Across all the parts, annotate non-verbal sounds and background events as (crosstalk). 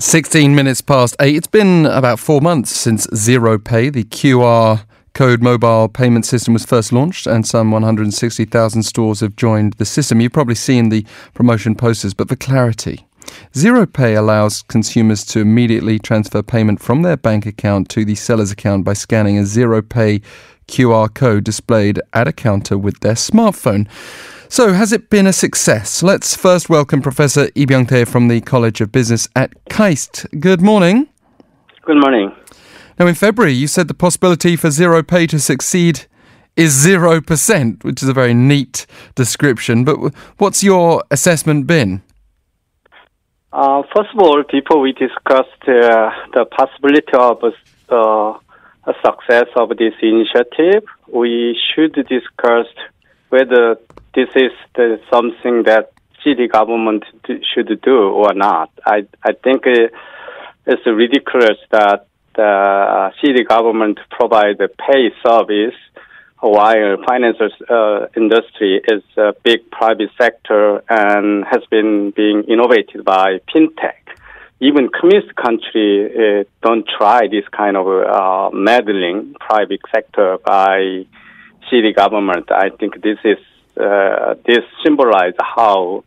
16 minutes past eight. It's been about four months since Zero Pay, the QR code mobile payment system, was first launched, and some 160,000 stores have joined the system. You've probably seen the promotion posters, but for clarity, Zero Pay allows consumers to immediately transfer payment from their bank account to the seller's account by scanning a Zero Pay QR code displayed at a counter with their smartphone. So, has it been a success? Let's first welcome Professor Lee Byung-tae from the College of Business at KAIST. Good morning. Good morning. Now, in February, you said the possibility for Zero Pay to succeed is 0%, which is a very neat description. But what's your assessment been? Uh, first of all, before we discussed uh, the possibility of uh, a success of this initiative, we should discuss whether this is the, something that city government should do or not. I I think it's ridiculous that the city government provide a pay service while financial uh, industry is a big private sector and has been being innovated by fintech. Even communist country uh, don't try this kind of uh, meddling private sector by city government. I think this is uh, this symbolizes how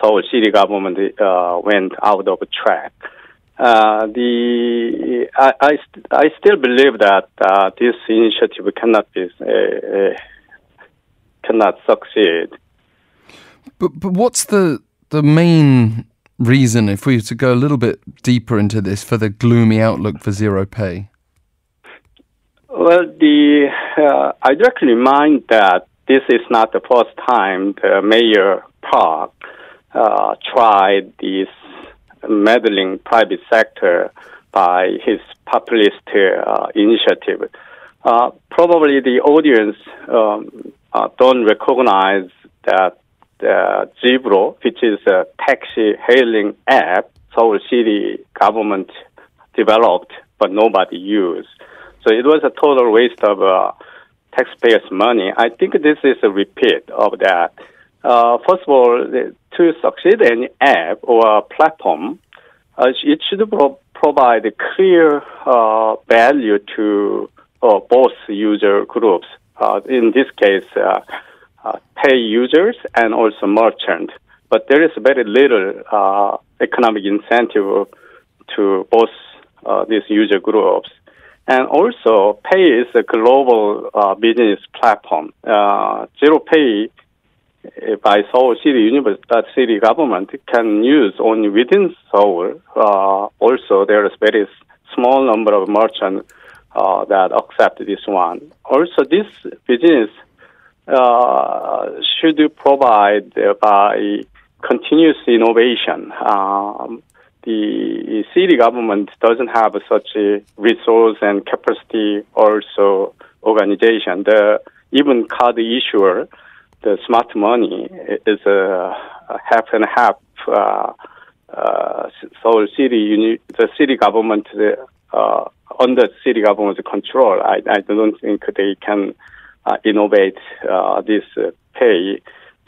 Seoul city government uh, went out of track. Uh, the I, I, I still believe that uh, this initiative cannot be uh, uh, cannot succeed. But but what's the the main reason, if we were to go a little bit deeper into this, for the gloomy outlook for zero pay? Well, the I direct remind that this is not the first time the Mayor Park uh, tried this meddling private sector by his populist uh, initiative. Uh, probably the audience um, uh, don't recognize that Zebro, which is a taxi hailing app, Seoul City government developed, but nobody used. So it was a total waste of uh, taxpayers' money. I think this is a repeat of that. Uh, first of all, to succeed any app or platform, uh, it should pro- provide clear uh, value to uh, both user groups. Uh, in this case, uh, pay users and also merchant. But there is very little economic incentive to both these user groups. And also, Pay is a global uh, business platform. Uh, Zero Pay uh, by Seoul City University, that city government can use only within Seoul. Uh, also, there is very small number of merchants uh, that accept this one. Also, this business uh, should provide by continuous innovation. Um, the city government doesn't have such a resource and capacity also organization. The even card issuer, the smart money is a, half and half. Uh, uh, City, the city government uh, under city government's control. I, I don't think they can uh, innovate uh, this pay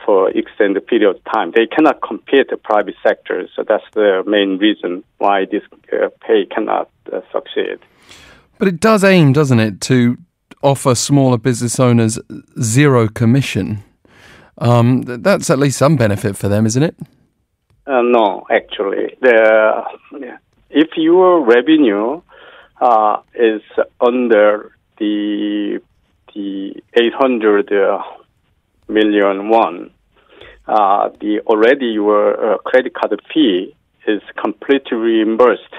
for extended period of time. They cannot compete the private sector, so that's the main reason why this uh, pay cannot uh, succeed. But it does aim, doesn't it, to offer smaller business owners zero commission. Um, that's at least some benefit for them, isn't it? Uh, no, actually, the if your revenue uh, is under the the 800 uh, million won, uh, the already your uh, credit card fee is completely reimbursed.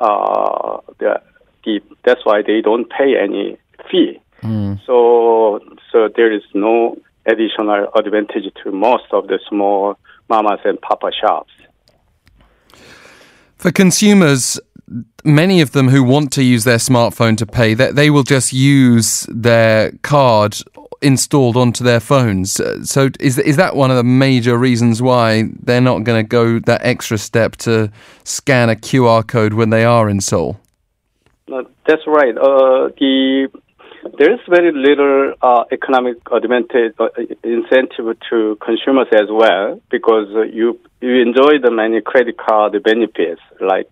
Uh, the, the, that's why they don't pay any fee. Mm. So so there is no additional advantage to most of the small mamas and papa shops. For consumers, many of them who want to use their smartphone to pay, they, they will just use their card installed onto their phones. Uh, so is is that one of the major reasons why they're not going to go that extra step to scan a QR code when they are in Seoul? That's right. Uh, the there is very little uh, economic advantage uh, incentive to consumers as well because uh, you you enjoy the many credit card benefits like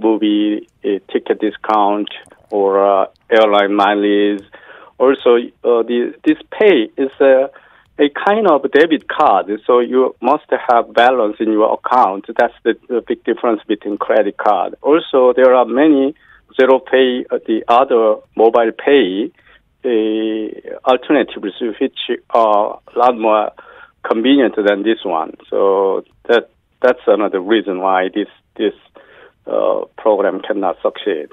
movie ticket discount or airline mileage. Also, uh, the, this pay is a, a kind of debit card, so you must have balance in your account. That's the, the big difference between credit card. Also, there are many zero pay, the other mobile pay alternatives which are a lot more convenient than this one. So that that's another reason why this this uh, program cannot succeed.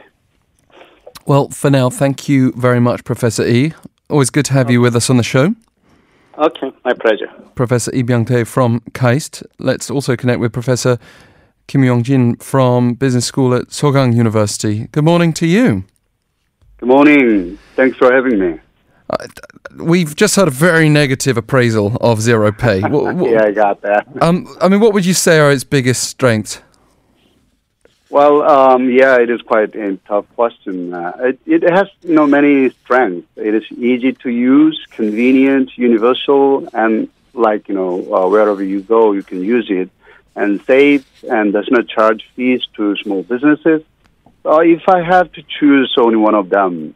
Well, for now, thank you very much, Professor E. Always good to have you with us on the show. Okay, my pleasure. Professor Lee Byung-tae from KAIST. Let's also connect with Professor Kim Yong-jin from Business School at Sogang University. Good morning to you. Good morning. Thanks for having me. Uh, we've just had a very negative appraisal of zero pay. (laughs) yeah, I got that. Um, I mean, what would you say are its biggest strengths? Well, um, yeah, it is quite a tough question. Uh, it, it has, you know, many strengths. It is easy to use, convenient, universal, and like, you know, uh, wherever you go, you can use it, and safe, and does not charge fees to small businesses. Uh, if I have to choose only one of them,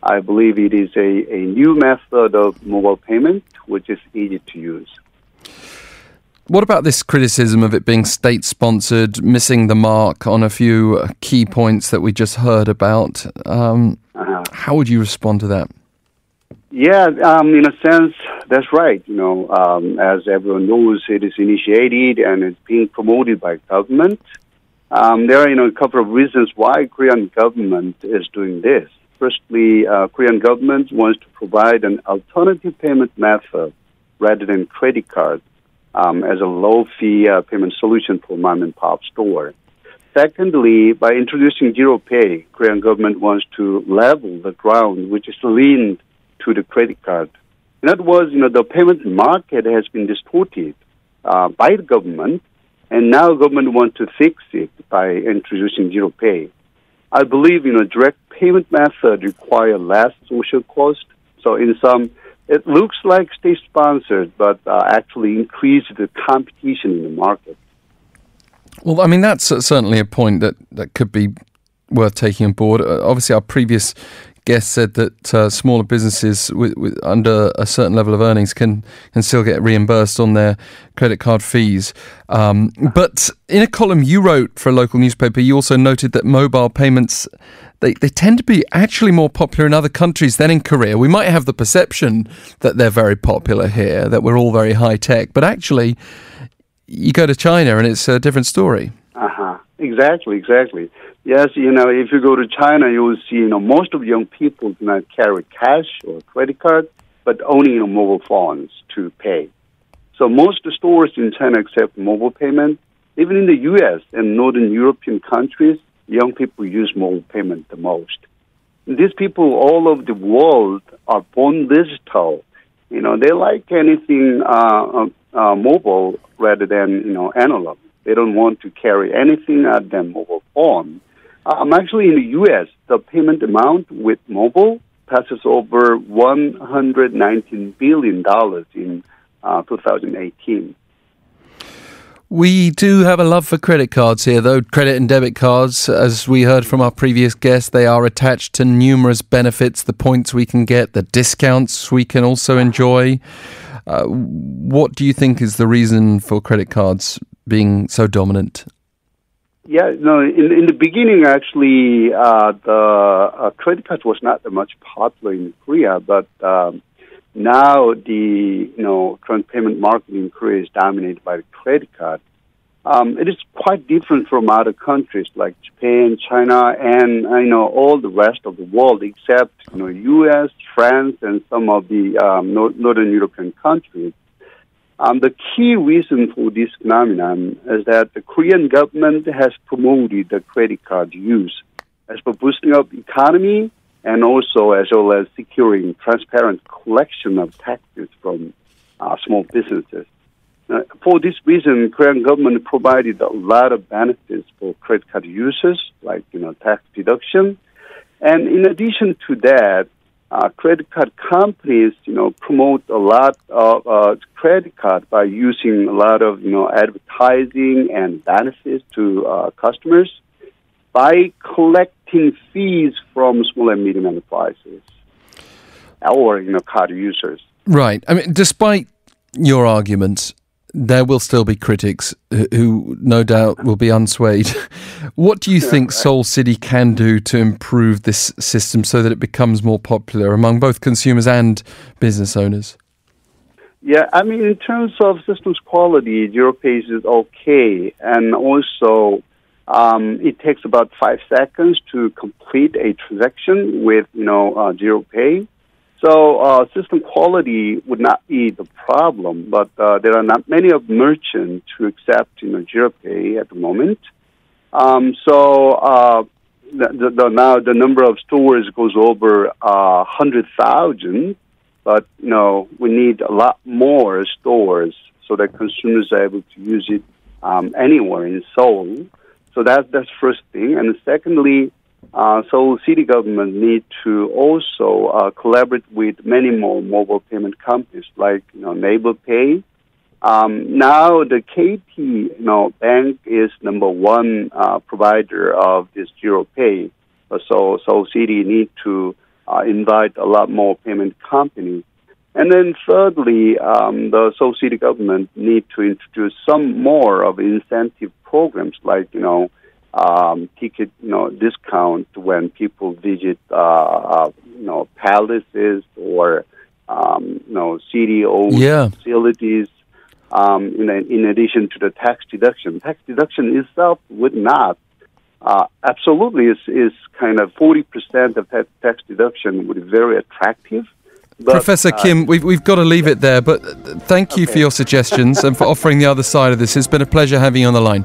I believe it is a, a new method of mobile payment, which is easy to use. What about this criticism of it being state sponsored, missing the mark on a few key points that we just heard about? Um, uh-huh. How would you respond to that? Yeah, um, in a sense, that's right. You know, um, as everyone knows, it is initiated and it's being promoted by government. Um, there are, you know, a couple of reasons why Korean government is doing this. Firstly, uh, Korean government wants to provide an alternative payment method rather than credit cards um, as a low fee uh, payment solution for mom and pop store. Secondly, by introducing zero pay, Korean government wants to level the ground which is leaned to the credit card. In other words, you know, the payment market has been distorted uh, by the government, and now government wants to fix it by introducing zero pay. I believe, you know, direct payment method require less social cost. So in some it looks like state sponsored, but uh, actually increase the competition in the market. Well, I mean, that's certainly a point that, that could be worth taking on board. Uh, obviously, our previous guest said that uh, smaller businesses with, with, under a certain level of earnings can can still get reimbursed on their credit card fees. Um, but in a column you wrote for a local newspaper, you also noted that mobile payments they, they tend to be actually more popular in other countries than in Korea. We might have the perception that they're very popular here, that we're all very high tech, but actually, you go to China and it's a different story. Uh huh. Exactly, exactly. Yes, you know, if you go to China, you will see, you know, most of young people do not carry cash or credit card, but only, you know, mobile phones to pay. So most stores in China accept mobile payment. Even in the U.S. and Northern European countries, young people use mobile payment the most. These people all over the world are born digital. You know, they like anything uh, uh, mobile rather than you know analog. They don't want to carry anything other than mobile phone. Um, actually, in the U.S., the payment amount with mobile passes over 119 billion dollars in uh, 2018. We do have a love for credit cards here, though. Credit and debit cards, as we heard from our previous guest, they are attached to numerous benefits the points we can get, the discounts we can also enjoy. Uh, what do you think is the reason for credit cards being so dominant? Yeah, no. In in the beginning, actually, uh, the uh, credit card was not that much popular in Korea, but um, now the you know current payment market in Korea is dominated by the credit card. Um, it is quite different from other countries like Japan, China, and you know all the rest of the world, except you know U.S., France, and some of the um, northern European countries. Um, the key reason for this phenomenon is that the Korean government has promoted the credit card use as for boosting up economy and also as well as securing transparent collection of taxes from uh, small businesses. Uh, for this reason, Korean government provided a lot of benefits for credit card users, like you know tax deduction, and in addition to that, uh, credit card companies, you know, promote a lot of uh, credit card by using a lot of, you know, advertising and benefits to uh, customers by collecting fees from small and medium enterprises or, you know, card users. Right. I mean, despite your arguments, there will still be critics who, no doubt, will be unswayed. (laughs) what do you think Seoul City can do to improve this system so that it becomes more popular among both consumers and business owners? Yeah, I mean, in terms of systems quality, Pay is okay, and also um, it takes about five seconds to complete a transaction with you know uh, Pay. So uh, system quality would not be the problem, but uh, there are not many of merchants who accept you know Zero Pay at the moment. Um, so uh, the, the, now the number of stores goes over uh, hundred thousand, but you know we need a lot more stores so that consumers are able to use it um, anywhere in Seoul. So that's that's first thing, and secondly uh, so city government need to also uh, collaborate with many more mobile payment companies like you know Naver Pay. Um, now the KT you know bank is number one uh, provider of this zero Pay. So so city need to uh, invite a lot more payment companies. And then thirdly, um, the Seoul City government need to introduce some more of incentive programs like you know um, ticket, you know, discount when people visit, uh, uh, you know, palaces or, um, you know, CDO yeah. facilities. Um, in, in addition to the tax deduction, tax deduction itself would not. Uh, absolutely, is is kind of forty percent of that tax deduction would be very attractive. But, Professor uh, Kim, we've, we've got to leave it there, but thank you okay. for your suggestions and for offering the other side of this. It's been a pleasure having you on the line.